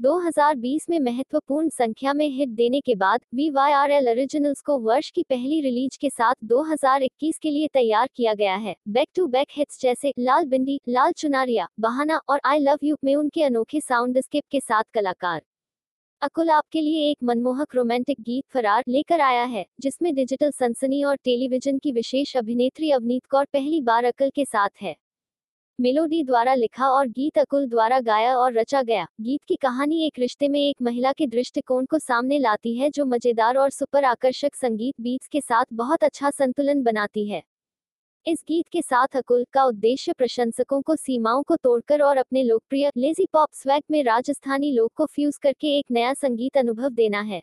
2020 में महत्वपूर्ण संख्या में हिट देने के बाद V Y R L originals को वर्ष की पहली रिलीज़ के साथ 2021 के लिए तैयार किया गया है। बैक टू बैक हिट्स जैसे लाल बिंदी, लाल चुनारिया, बहाना और आई लव यू में उनके अनोखे साउंड स्किप के साथ कलाकार। अकुल आपके लिए एक मनमोहक रोमांटिक गीत फरार लेकर आया है, जिसमें डिजिटल सनसनी और टेलीविज़न की विशेष अभिनेत्री अवनीत कौर पहली बार अकल के साथ है। मेलोडी द्वारा लिखा और गीत अकुल द्वारा गाया और रचा गया। गीत की कहानी एक रिश्ते में एक महिला के दृष्टिकोण को सामने लाती है जो मज़ेदार और सुपर आकर्षक संगीत बीट्स के साथ बहुत अच्छा संतुलन बनाती है। इस गीत के साथ अकुल का उद्देश्य प्रशंसकों को सीमाओं को तोड़कर और अपने लोकप्रिय लेजी पॉप स्वैग में राजस्थानी लोक को फ्यूज करके एक नया संगीत अनुभव देना है।